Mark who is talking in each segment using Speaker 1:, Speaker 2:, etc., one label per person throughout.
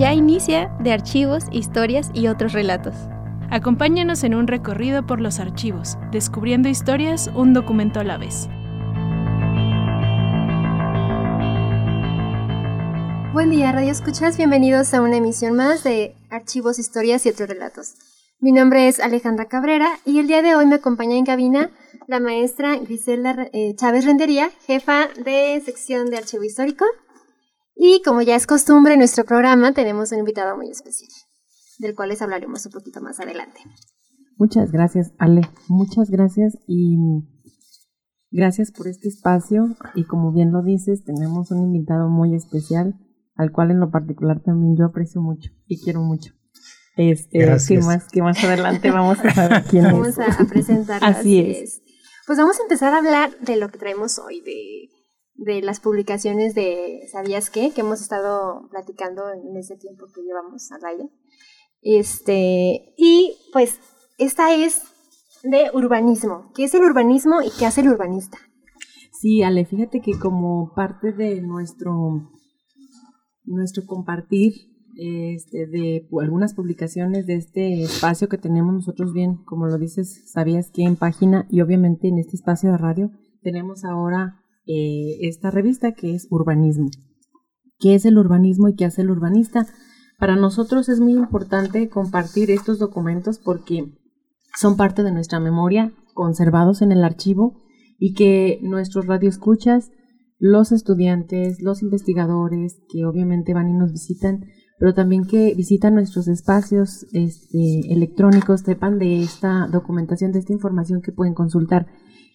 Speaker 1: Ya inicia de archivos, historias y otros relatos.
Speaker 2: Acompáñanos en un recorrido por los archivos, descubriendo historias un documento a la vez.
Speaker 1: Buen día, Radio Escuchas. Bienvenidos a una emisión más de Archivos, Historias y otros relatos. Mi nombre es Alejandra Cabrera y el día de hoy me acompaña en cabina la maestra Grisela eh, Chávez Rendería, jefa de sección de Archivo Histórico. Y como ya es costumbre en nuestro programa, tenemos un invitado muy especial, del cual les hablaremos un poquito más adelante.
Speaker 3: Muchas gracias, Ale. Muchas gracias y gracias por este espacio. Y como bien lo dices, tenemos un invitado muy especial, al cual en lo particular también yo aprecio mucho y quiero mucho. Este, que más, que más adelante vamos a saber quién
Speaker 1: vamos es. Vamos a, presentar.
Speaker 3: así, es.
Speaker 1: Pues vamos a empezar a hablar de lo que traemos hoy, de de las publicaciones de ¿Sabías qué? que hemos estado platicando en ese tiempo que llevamos al aire. Este, y pues esta es de urbanismo. ¿Qué es el urbanismo y qué hace el urbanista?
Speaker 3: Sí, Ale, fíjate que como parte de nuestro, nuestro compartir este, de algunas publicaciones de este espacio que tenemos nosotros bien, como lo dices, sabías que en página y obviamente en este espacio de radio tenemos ahora eh, esta revista que es Urbanismo. ¿Qué es el urbanismo y qué hace el urbanista? Para nosotros es muy importante compartir estos documentos porque son parte de nuestra memoria, conservados en el archivo y que nuestros radioescuchas, los estudiantes, los investigadores que obviamente van y nos visitan, pero también que visitan nuestros espacios este, electrónicos, sepan de esta documentación, de esta información que pueden consultar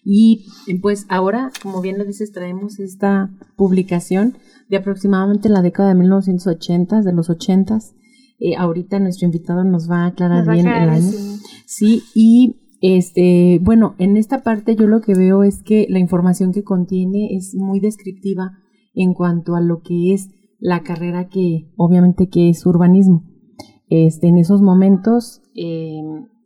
Speaker 3: y pues ahora, como bien lo dices, traemos esta publicación de aproximadamente la década de 1980, de los 80. Eh, ahorita nuestro invitado nos va a aclarar bien el año. Sí. y este, bueno, en esta parte yo lo que veo es que la información que contiene es muy descriptiva en cuanto a lo que es la carrera que obviamente que es urbanismo. Este, en esos momentos eh,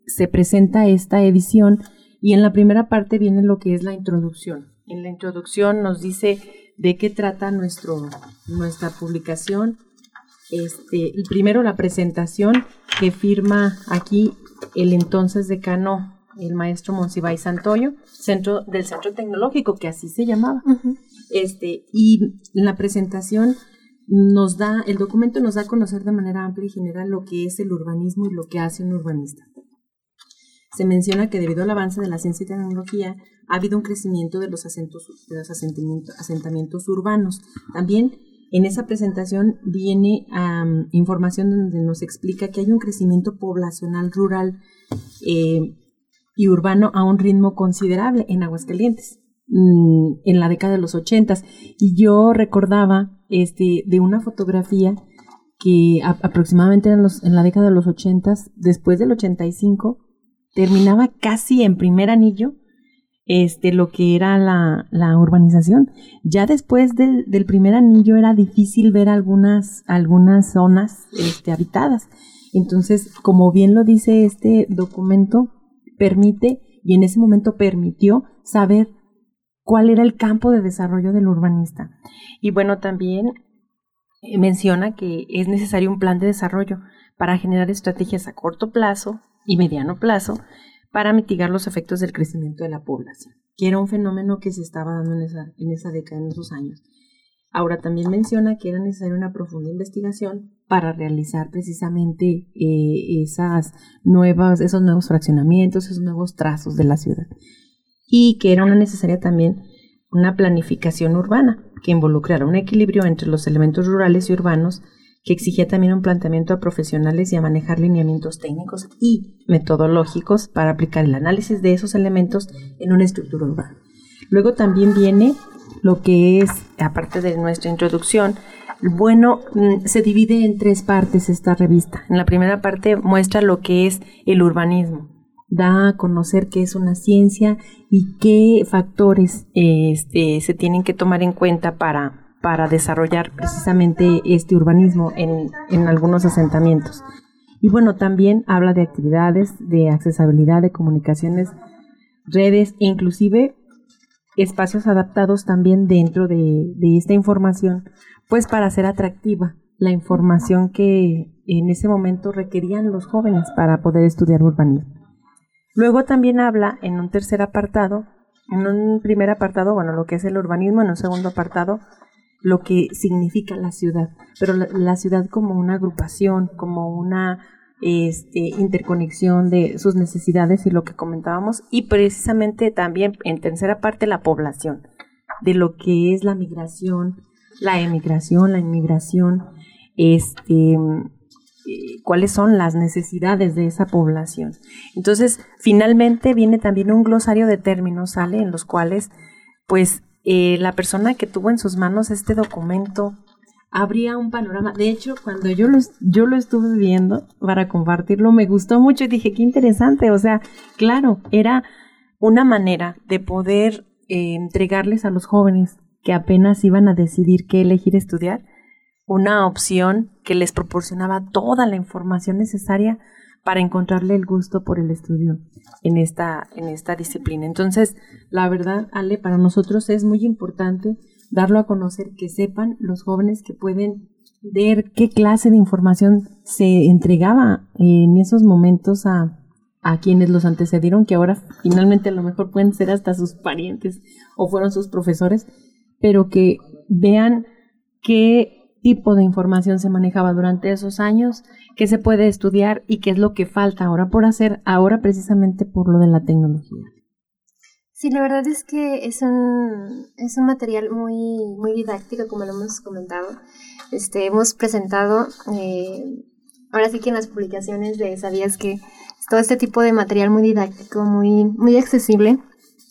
Speaker 3: se presenta esta edición y en la primera parte viene lo que es la introducción. En la introducción nos dice de qué trata nuestro, nuestra publicación. Este, primero la presentación que firma aquí el entonces decano, el maestro Monsiváis Santoyo, centro, del Centro Tecnológico, que así se llamaba. este, y la presentación nos da, el documento nos da a conocer de manera amplia y general lo que es el urbanismo y lo que hace un urbanista se menciona que debido al avance de la ciencia y tecnología ha habido un crecimiento de los, acentos, de los asentamientos urbanos. También en esa presentación viene información donde nos explica que hay un crecimiento poblacional rural eh, y urbano a un ritmo considerable en Aguascalientes mm, en la década de los ochentas. Y yo recordaba este, de una fotografía que aproximadamente en, los, en la década de los ochentas, después del 85, terminaba casi en primer anillo este, lo que era la, la urbanización. Ya después del, del, primer anillo era difícil ver algunas, algunas zonas este, habitadas. Entonces, como bien lo dice este documento, permite, y en ese momento permitió, saber cuál era el campo de desarrollo del urbanista. Y bueno, también eh, menciona que es necesario un plan de desarrollo para generar estrategias a corto plazo, y mediano plazo para mitigar los efectos del crecimiento de la población, que era un fenómeno que se estaba dando en esa, en esa década, en esos años. Ahora también menciona que era necesaria una profunda investigación para realizar precisamente eh, esas nuevas, esos nuevos fraccionamientos, esos nuevos trazos de la ciudad. Y que era una necesaria también una planificación urbana que involucrara un equilibrio entre los elementos rurales y urbanos que exigía también un planteamiento a profesionales y a manejar lineamientos técnicos y metodológicos para aplicar el análisis de esos elementos en una estructura urbana. Luego también viene lo que es, aparte de nuestra introducción, bueno, mm, se divide en tres partes esta revista. En la primera parte muestra lo que es el urbanismo, da a conocer qué es una ciencia y qué factores este, se tienen que tomar en cuenta para, para desarrollar precisamente este urbanismo en, en algunos asentamientos. Y bueno, también habla de actividades, de accesibilidad, de comunicaciones, redes e inclusive espacios adaptados también dentro de, de, esta información, pues para ser atractiva la información que en ese momento requerían los jóvenes para poder estudiar urbanismo. Luego también habla en un tercer apartado, en un primer apartado, bueno, lo que es el urbanismo, en un segundo apartado, lo que significa la ciudad, pero la, ciudad como una agrupación, como una este, interconexión de sus necesidades y lo que comentábamos, y precisamente también en tercera parte la población, de lo que es la migración, la emigración, la inmigración, este, eh, cuáles son las necesidades de esa población. Entonces, finalmente viene también un glosario de términos, sale, en los cuales, pues, eh, la persona que tuvo en sus manos este documento habría un panorama. De hecho, cuando yo lo, yo lo estuve viendo para compartirlo, me gustó mucho y dije, qué interesante. O sea, claro, era una manera de poder eh, entregarles a los jóvenes que apenas iban a decidir qué elegir estudiar, una opción que les proporcionaba toda la información necesaria para encontrarle el gusto por el estudio en esta, en esta disciplina. Entonces, la verdad, Ale, para nosotros es muy importante darlo a conocer, que sepan los jóvenes que pueden ver qué clase de información se entregaba en esos momentos a, a quienes los antecedieron, que ahora finalmente a lo mejor pueden ser hasta sus parientes o fueron sus profesores, pero que vean qué tipo de información se manejaba durante esos años, qué se puede estudiar y qué es lo que falta ahora por hacer, ahora precisamente por lo de la tecnología.
Speaker 1: Sí, la verdad es que es un, es un material muy, muy didáctico, como lo hemos comentado. Este, hemos presentado, eh, ahora sí que en las publicaciones de Sabías que todo este tipo de material muy didáctico, muy, muy accesible,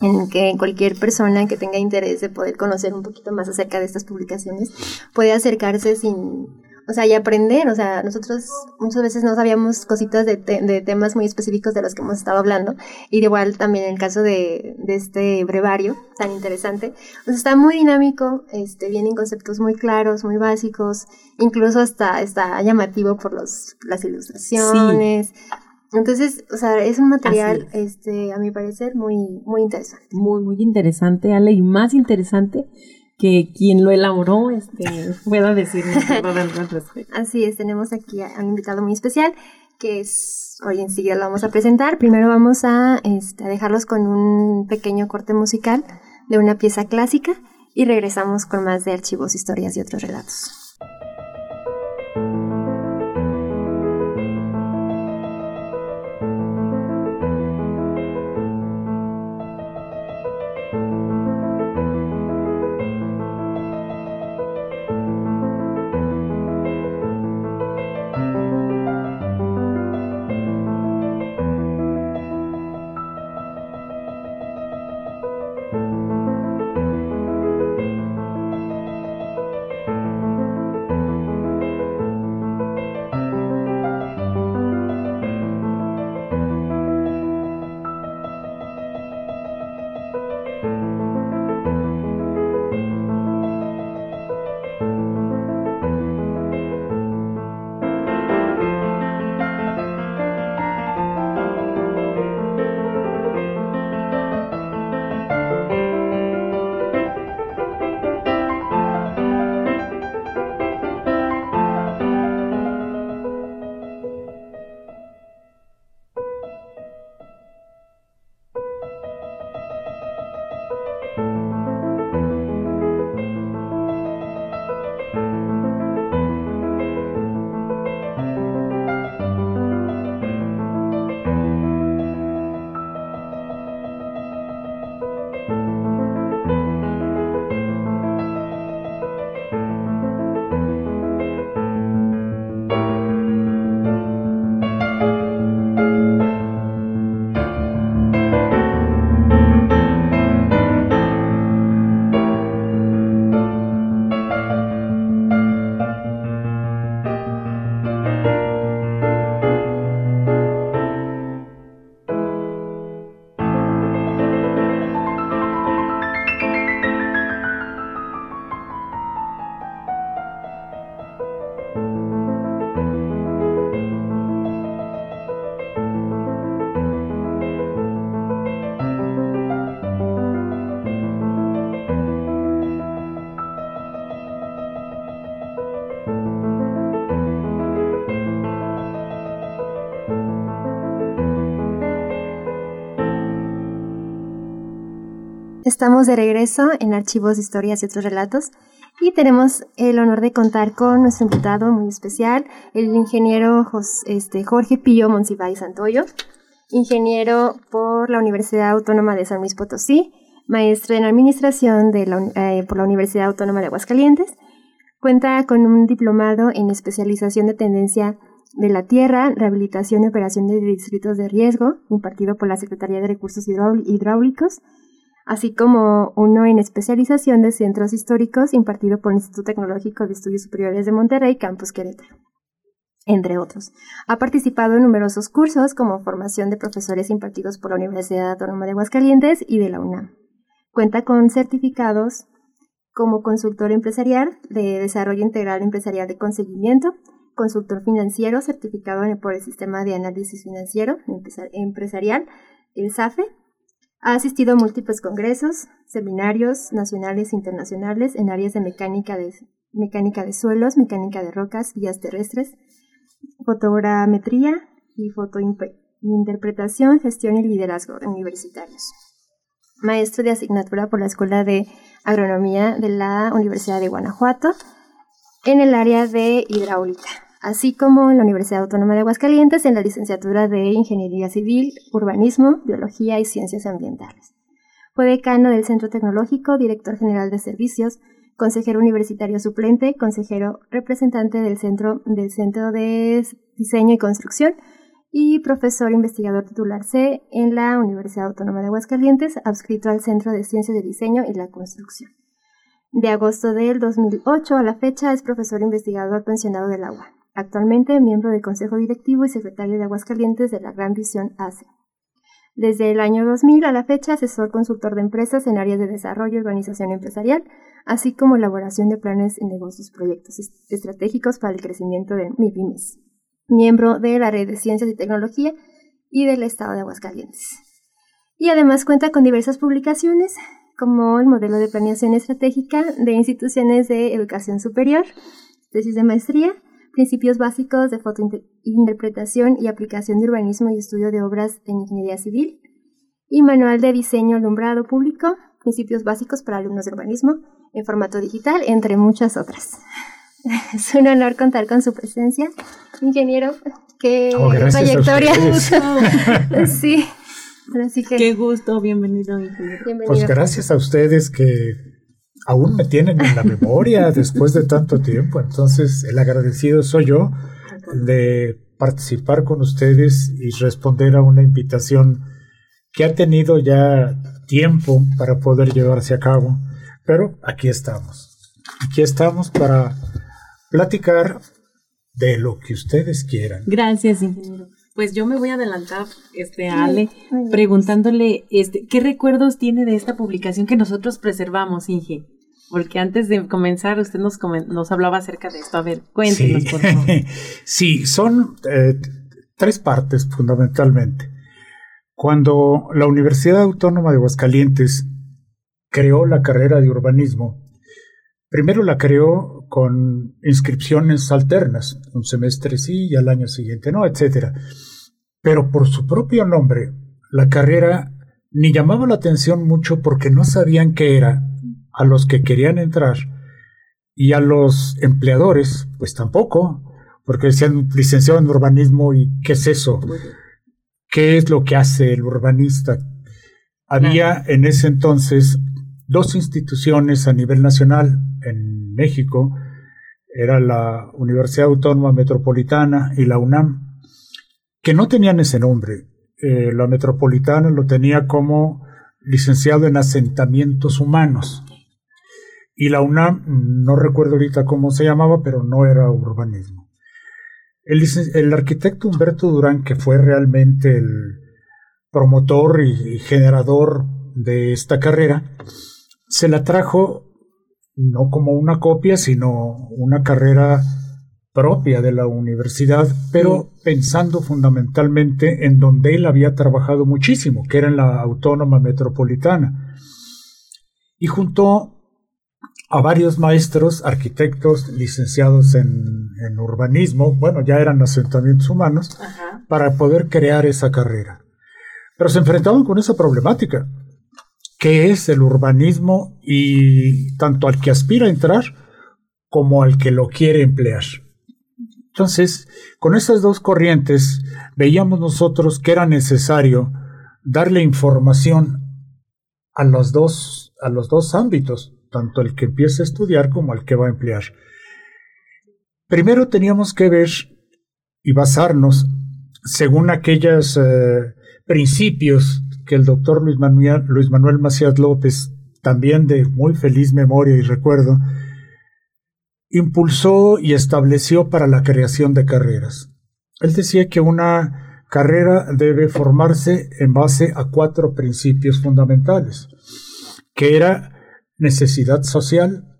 Speaker 1: en que cualquier persona que tenga interés de poder conocer un poquito más acerca de estas publicaciones puede acercarse sin, o sea, y aprender, o sea, nosotros muchas veces no sabíamos cositas de, de temas muy específicos de los que hemos estado hablando, y de igual también en el caso de, de este brevario tan interesante, pues está muy dinámico, este, vienen conceptos muy claros, muy básicos, incluso hasta está llamativo por los, las ilustraciones. Entonces, o sea, es un material, este, a mi parecer, muy, muy interesante.
Speaker 3: Muy, muy interesante, Ale, y más interesante que quien lo elaboró este, pueda decirnos al respecto.
Speaker 1: Así es, tenemos aquí a un invitado muy especial, que es, hoy enseguida lo vamos a presentar. Primero vamos a, este, a dejarlos con un pequeño corte musical de una pieza clásica y regresamos con más de archivos, historias y otros relatos. Estamos de regreso en Archivos, Historias y otros relatos y tenemos el honor de contar con nuestro invitado muy especial, el ingeniero este, Jorge Pillo Monsiváis Santoyo, ingeniero por la Universidad Autónoma de San Luis Potosí, maestro en administración de eh, por la Universidad Autónoma de Aguascalientes. Cuenta con un diplomado en especialización de tendencia de la Tierra, rehabilitación y operación de distritos de riesgo, impartido por la Secretaría de Recursos Hidráulicos, así como uno en especialización de centros históricos, impartido por el Instituto Tecnológico de Estudios Superiores de Monterrey, Campus Querétaro, entre otros. Ha participado en numerosos cursos como formación de profesores impartidos por la Universidad Autónoma de Aguascalientes y de la UNAM. Cuenta con certificados como consultor empresarial de desarrollo integral empresarial de conseguimiento, consultor financiero certificado por el Sistema de Análisis Financiero Empresarial, el SAFE. Ha asistido a múltiples congresos, seminarios nacionales e internacionales en áreas de mecánica de, mecánica de suelos, mecánica de rocas, vías terrestres, fotogrametría y fotointerpretación, gestión y liderazgo universitarios. Maestro de asignatura por la Escuela de Agronomía de la Universidad de Guanajuato en el área de hidráulica así como en la Universidad Autónoma de Aguascalientes en la licenciatura de Ingeniería Civil, Urbanismo, Biología y Ciencias Ambientales. Fue decano del Centro Tecnológico, director general de servicios, consejero universitario suplente, consejero representante del Centro, del Centro de Diseño y Construcción y profesor investigador titular C en la Universidad Autónoma de Aguascalientes, adscrito al Centro de Ciencias de Diseño y la Construcción. De agosto del 2008 a la fecha es profesor investigador pensionado del agua. Actualmente miembro del Consejo Directivo y secretario de Aguascalientes de la Gran Visión ACE. Desde el año 2000 a la fecha, asesor consultor de empresas en áreas de desarrollo y organización empresarial, así como elaboración de planes y negocios proyectos estratégicos para el crecimiento de MIPIMES. Miembro de la Red de Ciencias y Tecnología y del Estado de Aguascalientes. Y además cuenta con diversas publicaciones, como el modelo de planeación estratégica de instituciones de educación superior, tesis de maestría, principios básicos de fotointerpretación y aplicación de urbanismo y estudio de obras en ingeniería civil, y manual de diseño alumbrado público, principios básicos para alumnos de urbanismo en formato digital, entre muchas otras. Es un honor contar con su presencia, ingeniero. Qué oh, trayectoria. sí.
Speaker 3: Así que, Qué gusto, bienvenido, ingeniero.
Speaker 4: Pues gracias a ustedes que aún me tienen en la memoria después de tanto tiempo. Entonces, el agradecido soy yo de participar con ustedes y responder a una invitación que ha tenido ya tiempo para poder llevarse a cabo. Pero aquí estamos. Aquí estamos para platicar de lo que ustedes quieran.
Speaker 3: Gracias, ingeniero. Pues yo me voy a adelantar, este, Ale, preguntándole, este, ¿qué recuerdos tiene de esta publicación que nosotros preservamos, Inge? Porque antes de comenzar, usted nos, nos hablaba acerca de esto. A ver, cuéntenos,
Speaker 4: por favor. sí, son eh, tres partes fundamentalmente. Cuando la Universidad Autónoma de Aguascalientes creó la carrera de urbanismo, primero la creó con inscripciones alternas, un semestre sí y al año siguiente no, etcétera. Pero por su propio nombre, la carrera ni llamaba la atención mucho porque no sabían qué era, a los que querían entrar y a los empleadores, pues tampoco, porque decían licenciado en urbanismo y ¿qué es eso? ¿Qué es lo que hace el urbanista? Había en ese entonces dos instituciones a nivel nacional en México, era la Universidad Autónoma Metropolitana y la UNAM, que no tenían ese nombre. Eh, la Metropolitana lo tenía como licenciado en asentamientos humanos. Y la UNAM, no recuerdo ahorita cómo se llamaba, pero no era urbanismo. El, el arquitecto Humberto Durán, que fue realmente el promotor y generador de esta carrera, se la trajo no como una copia, sino una carrera propia de la universidad, pero pensando fundamentalmente en donde él había trabajado muchísimo, que era en la Autónoma Metropolitana. Y juntó a varios maestros, arquitectos, licenciados en, urbanismo, bueno, ya eran asentamientos humanos, para poder crear esa carrera. Pero se enfrentaban con esa problemática. qué es el urbanismo y tanto al que aspira a entrar como al que lo quiere emplear. Entonces, con esas dos corrientes, veíamos nosotros que era necesario darle información a los dos, a los dos ámbitos, tanto el que empieza a estudiar como al que va a emplear. Primero teníamos que ver y basarnos según aquellos eh, principios que el doctor Luis Manuel, Luis Manuel Macías López, también de muy feliz memoria y recuerdo, impulsó y estableció para la creación de carreras. Él decía que una carrera debe formarse en base a cuatro principios fundamentales, que era necesidad social,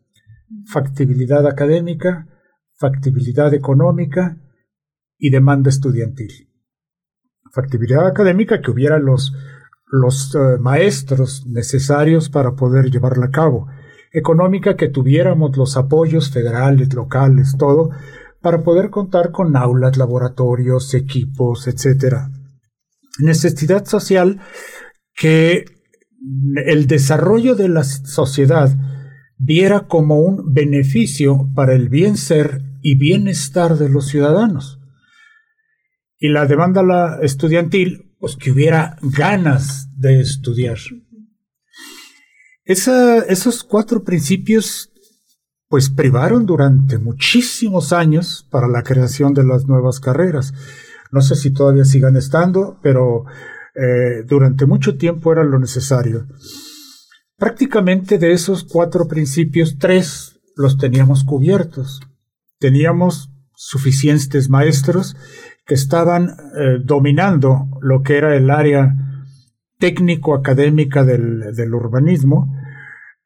Speaker 4: factibilidad académica, factibilidad económica y demanda estudiantil. Factibilidad académica que hubiera los los eh, maestros necesarios para poder llevarla a cabo, económica que tuviéramos los apoyos federales, locales, todo, para poder contar con aulas, laboratorios, equipos, etc. Necesidad social que el desarrollo de la sociedad viera como un beneficio para el bien ser y bienestar de los ciudadanos. Y la demanda estudiantil pues que hubiera ganas de estudiar. esos cuatro principios pues privaron durante muchísimos años para la creación de las nuevas carreras. No sé si todavía sigan estando, pero eh, durante mucho tiempo era lo necesario. Prácticamente de esos cuatro principios, tres los teníamos cubiertos. Teníamos suficientes maestros que estaban eh, dominando lo que era el área técnico-académica del, del urbanismo,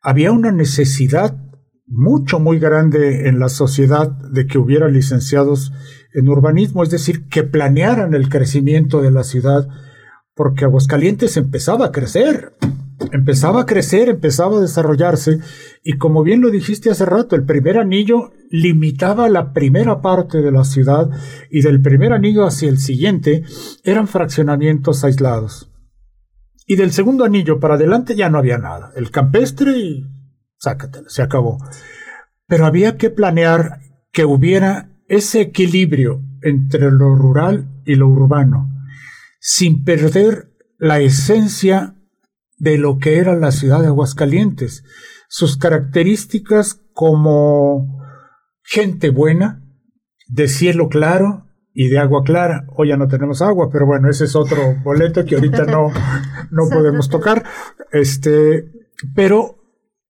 Speaker 4: había una necesidad mucho, muy grande en la sociedad de que hubiera licenciados en urbanismo, es decir, que planearan el crecimiento de la ciudad, porque Aguascalientes empezaba a crecer empezaba a crecer, empezaba a desarrollarse, y como bien lo dijiste hace rato, el primer anillo limitaba la primera parte de la ciudad, y del primer anillo hacia el siguiente eran fraccionamientos aislados. Y del segundo anillo para adelante ya no había nada, el campestre y sácatelo, se acabó. Pero había que planear que hubiera ese equilibrio entre lo rural y lo urbano, sin perder la esencia de lo que era la ciudad de Aguascalientes, sus características como gente buena, de cielo claro y de agua clara. Hoy ya no tenemos agua, pero bueno, ese es otro boleto que ahorita no, no podemos tocar. Este, pero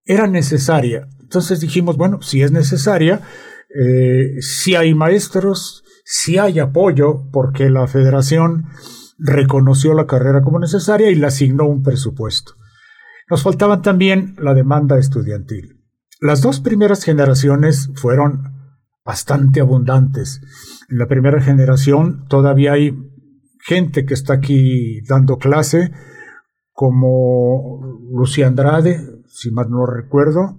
Speaker 4: era necesaria. Entonces dijimos, bueno, si es necesaria, eh, si hay maestros, si hay apoyo, porque la federación reconoció la carrera como necesaria y le asignó un presupuesto. Nos faltaban también la demanda estudiantil. Las dos primeras generaciones fueron bastante abundantes. En la primera generación todavía hay gente que está aquí dando clase, como Lucía Andrade, si mal no recuerdo,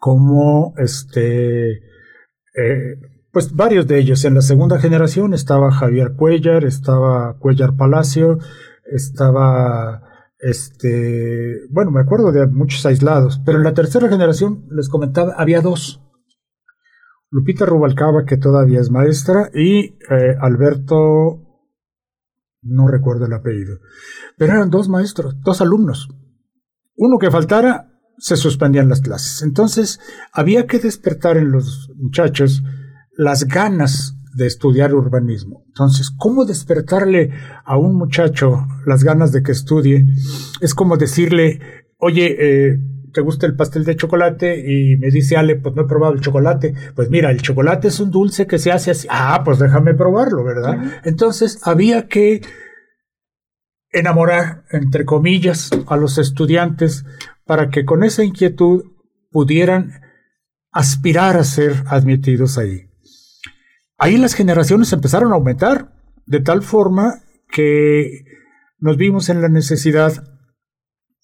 Speaker 4: como este eh, pues varios de ellos. En la segunda generación estaba Javier Cuellar, estaba Cuellar Palacio, estaba este, bueno, me acuerdo de muchos aislados, pero en la tercera generación les comentaba, había dos. Lupita Rubalcaba, que todavía es maestra, y eh, Alberto, no recuerdo el apellido, pero eran dos maestros, dos alumnos. Uno que faltara, se suspendían las clases. Entonces, había que despertar en los muchachos las ganas de estudiar urbanismo. Entonces, ¿cómo despertarle a un muchacho las ganas de que estudie? Es como decirle, oye, eh, ¿te gusta el pastel de chocolate? Y me dice Ale, pues no he probado el chocolate. Pues mira, el chocolate es un dulce que se hace así. Ah, pues déjame probarlo, ¿verdad? Entonces, había que enamorar, entre comillas, a los estudiantes para que con esa inquietud pudieran aspirar a ser admitidos ahí. Ahí las generaciones empezaron a aumentar, de tal forma que nos vimos en la necesidad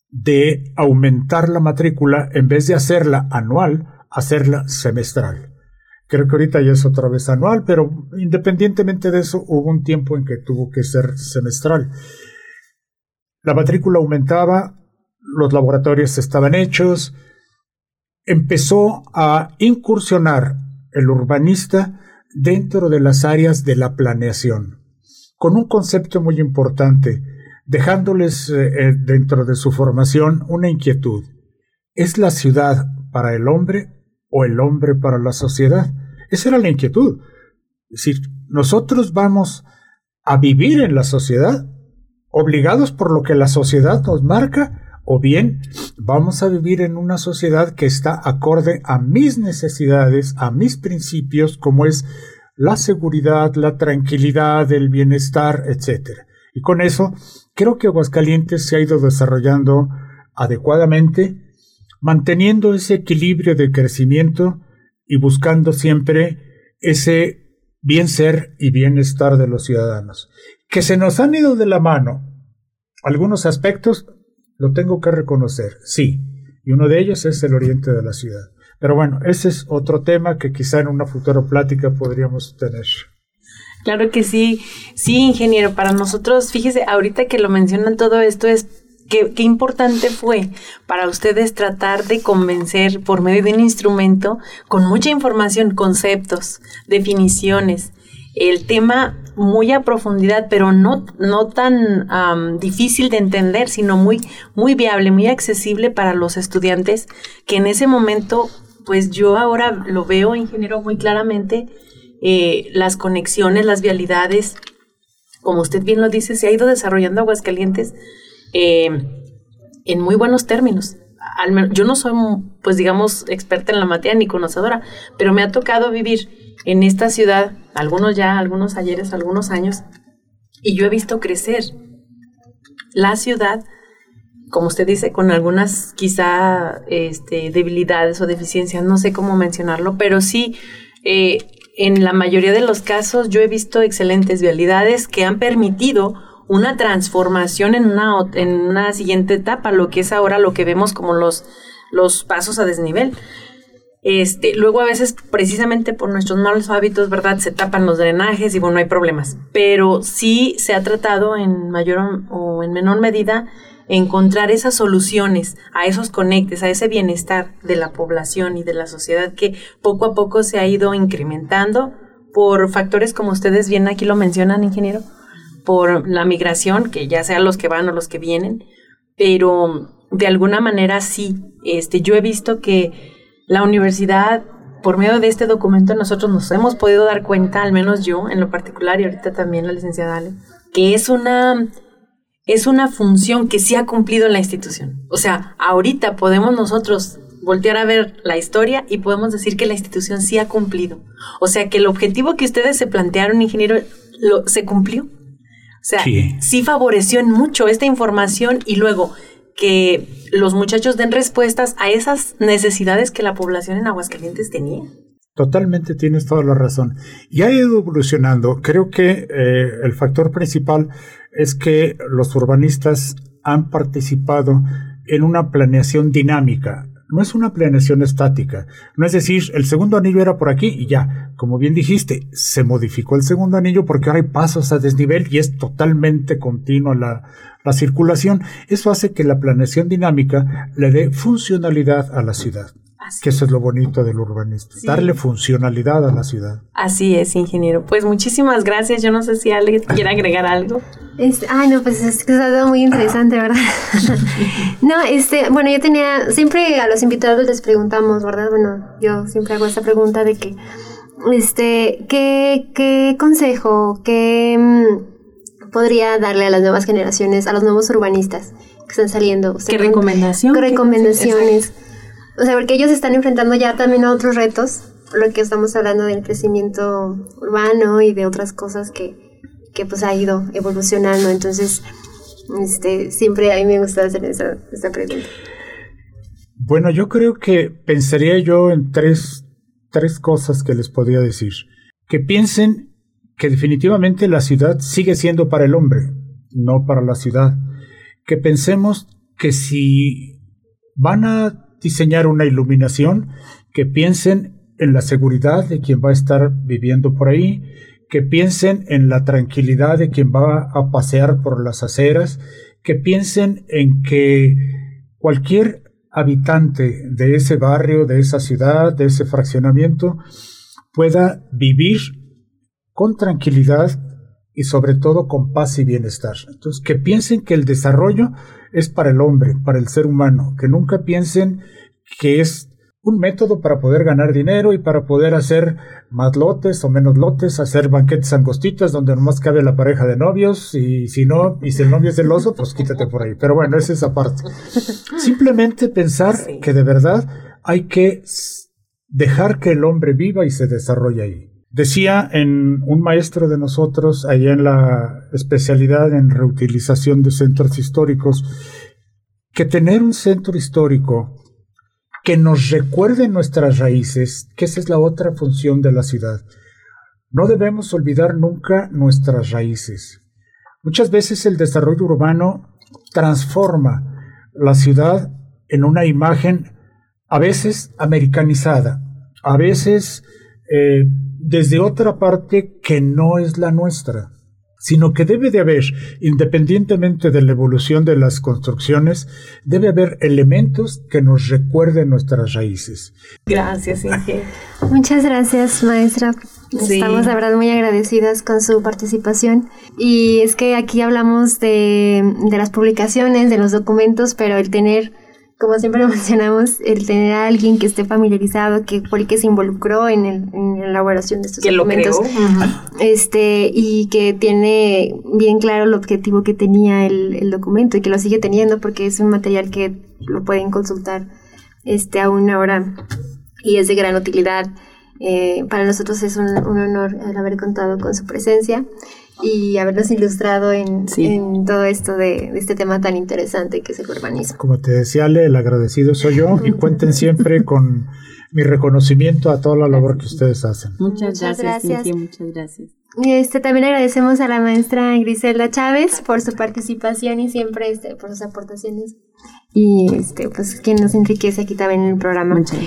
Speaker 4: de aumentar la matrícula en vez de hacerla anual, hacerla semestral. Creo que ahorita ya es otra vez anual, pero independientemente de eso, hubo un tiempo en que tuvo que ser semestral. La matrícula aumentaba, los laboratorios estaban hechos, empezó a incursionar el urbanista dentro de las áreas de la planeación, con un concepto muy importante, dejándoles eh, eh, dentro de su formación una inquietud. ¿Es la ciudad para el hombre o el hombre para la sociedad? Esa era la inquietud. Es decir, nosotros vamos a vivir en la sociedad, obligados por lo que la sociedad nos marca, o bien vamos a vivir en una sociedad que está acorde a mis necesidades, a mis principios, como es la seguridad, la tranquilidad, el bienestar, etc. Y con eso, creo que Aguascalientes se ha ido desarrollando adecuadamente, manteniendo ese equilibrio de crecimiento y buscando siempre ese bien ser y bienestar de los ciudadanos. Que se nos han ido de la mano algunos aspectos, lo tengo que reconocer, sí, y uno de ellos es el oriente de la ciudad. Pero bueno, ese es otro tema que quizá en una futura plática podríamos tener.
Speaker 3: Claro que sí, sí, ingeniero, para nosotros, fíjese, ahorita que lo mencionan todo esto es Qué, qué, importante fue para ustedes tratar de convencer por medio de un instrumento con mucha información, conceptos, definiciones, el tema muy a profundidad, pero no, no tan difícil de entender, sino muy, muy viable, muy accesible para los estudiantes que en ese momento, pues yo ahora lo veo, ingeniero, muy claramente, eh, las conexiones, las vialidades, como usted bien lo dice, se ha ido desarrollando Aguascalientes eh, en muy buenos términos. Yo no soy, pues digamos, experta en la materia ni conocedora, pero me ha tocado vivir en esta ciudad, algunos ya, algunos ayeres, algunos años, y yo he visto crecer la ciudad, como usted dice, con algunas quizá este, debilidades o deficiencias, no sé cómo mencionarlo, pero sí, eh, en la mayoría de los casos yo he visto excelentes vialidades que han permitido una transformación en una, en una siguiente etapa, lo que es ahora lo que vemos como los, los pasos a desnivel. Este, luego a veces precisamente por nuestros malos hábitos, ¿verdad? Se tapan los drenajes y bueno, hay problemas. Pero sí se ha tratado en mayor o en menor medida encontrar esas soluciones a esos conectes, a ese bienestar de la población y de la sociedad que poco a poco se ha ido incrementando por factores como ustedes bien aquí lo mencionan, ingeniero, por la migración, que ya sean los que van o los que vienen, pero de alguna manera sí, este, yo he visto que la universidad, por medio de este documento, nosotros nos hemos podido dar cuenta, al menos yo en lo particular y ahorita también la licenciada Ale, que es una, es una función que sí ha cumplido la institución. O sea, ahorita podemos nosotros voltear a ver la historia y podemos decir que la institución sí ha cumplido. O sea, que el objetivo que ustedes se plantearon, ingeniero, lo, se cumplió. O sea, sí favoreció en mucho esta información y luego que los muchachos den respuestas a esas necesidades que la población en Aguascalientes tenía.
Speaker 4: Totalmente tienes toda la razón. Y ha ido evolucionando. Creo que eh, el factor principal es que los urbanistas han participado en una planeación dinámica no es una planeación estática. No es decir, el segundo anillo era por aquí y ya. Como bien dijiste, se modificó el segundo anillo porque ahora hay pasos a desnivel y es totalmente continua la, la circulación. Eso hace que la planeación dinámica le dé funcionalidad a la ciudad. Que eso es lo bonito del urbanismo, darle funcionalidad a la ciudad.
Speaker 3: Así es, ingeniero. Pues muchísimas gracias. Yo no sé si alguien quiere agregar algo.
Speaker 1: Este, ay, no, pues es que ha muy interesante, ¿verdad? no, este, bueno, yo tenía, siempre a los invitados les preguntamos, ¿verdad? Bueno, yo siempre hago esta pregunta de que, este, ¿qué, qué consejo, qué mm, podría darle a las nuevas generaciones, a los nuevos urbanistas que están saliendo?
Speaker 3: ¿Qué recomendación?
Speaker 1: ¿Qué recomendaciones? O sea, porque ellos están enfrentando ya también a otros retos, lo que estamos hablando del crecimiento urbano y de otras cosas que, que pues ha ido evolucionando. Entonces, este, siempre a mí me gusta hacer esa, esa pregunta.
Speaker 4: Bueno, yo creo que pensaría yo en tres, tres cosas que les podría decir. Que piensen que definitivamente la ciudad sigue siendo para el hombre, no para la ciudad. Que pensemos que si van a diseñar una iluminación que piensen en la seguridad de quien va a estar viviendo por ahí, que piensen en la tranquilidad de quien va a pasear por las aceras, que piensen en que cualquier habitante de ese barrio, de esa ciudad, de ese fraccionamiento, pueda vivir con tranquilidad y sobre todo con paz y bienestar. Entonces, que piensen que el desarrollo es para el hombre, para el ser humano, que nunca piensen que es un método para poder ganar dinero y para poder hacer más lotes o menos lotes, hacer banquetes angostitas donde nomás cabe la pareja de novios y si no, y si el novio es celoso, pues quítate por ahí. Pero bueno, es esa parte. Simplemente pensar que de verdad hay que dejar que el hombre viva y se desarrolle ahí. Decía en un maestro de nosotros, allá en la especialidad en reutilización de centros históricos, que tener un centro histórico que nos recuerde nuestras raíces, que esa es la otra función de la ciudad. No debemos olvidar nunca nuestras raíces. Muchas veces el desarrollo urbano transforma la ciudad en una imagen a veces americanizada, a veces eh, desde otra parte que no es la nuestra sino que debe de haber, independientemente de la evolución de las construcciones, debe haber elementos que nos recuerden nuestras raíces.
Speaker 5: Gracias, Inge.
Speaker 1: Muchas gracias, maestra. Estamos, la verdad, muy agradecidas con su participación. Y es que aquí hablamos de, de las publicaciones, de los documentos, pero el tener como siempre mencionamos, el tener a alguien que esté familiarizado, que fue el que se involucró en, el, en la elaboración de estos
Speaker 5: que
Speaker 1: documentos, este y que tiene bien claro el objetivo que tenía el, el, documento y que lo sigue teniendo porque es un material que lo pueden consultar este a una hora y es de gran utilidad. Eh, para nosotros es un, un honor el haber contado con su presencia y habernos ilustrado en, en todo esto de, de, este tema tan interesante que es el urbanismo.
Speaker 4: Como te decía, Ale, el agradecido soy yo y cuenten siempre con mi reconocimiento a toda la labor que ustedes hacen.
Speaker 3: Muchas, muchas gracias. muchas gracias.
Speaker 1: Este, también agradecemos a la maestra Griselda Chávez por su participación y siempre este, por sus aportaciones y este, pues quien nos enriquece aquí también en el programa.
Speaker 3: Muchas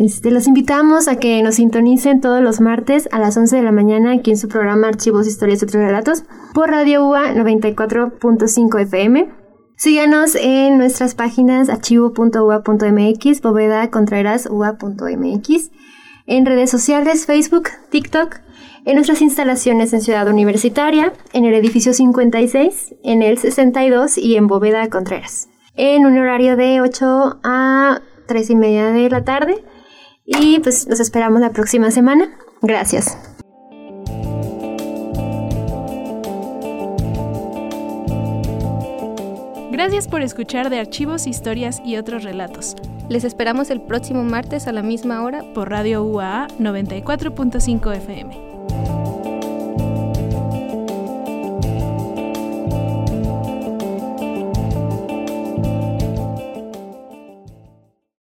Speaker 1: este, los invitamos a que nos sintonicen todos los martes a las 11 de la mañana aquí en su programa Archivos, Historias y otros relatos por Radio UA 94.5 FM. Síganos en nuestras páginas archivo.ua.mx, bóveda ua.mx, en redes sociales, Facebook, TikTok, en nuestras instalaciones en Ciudad Universitaria, en el edificio 56, en el 62 y en Bóveda Contreras, en un horario de 8 a 3 y media de la tarde y pues nos esperamos la próxima semana. Gracias.
Speaker 2: Gracias por escuchar de archivos, historias y otros relatos.
Speaker 6: Les esperamos el próximo martes a la misma hora
Speaker 2: por Radio UAA 94.5 FM.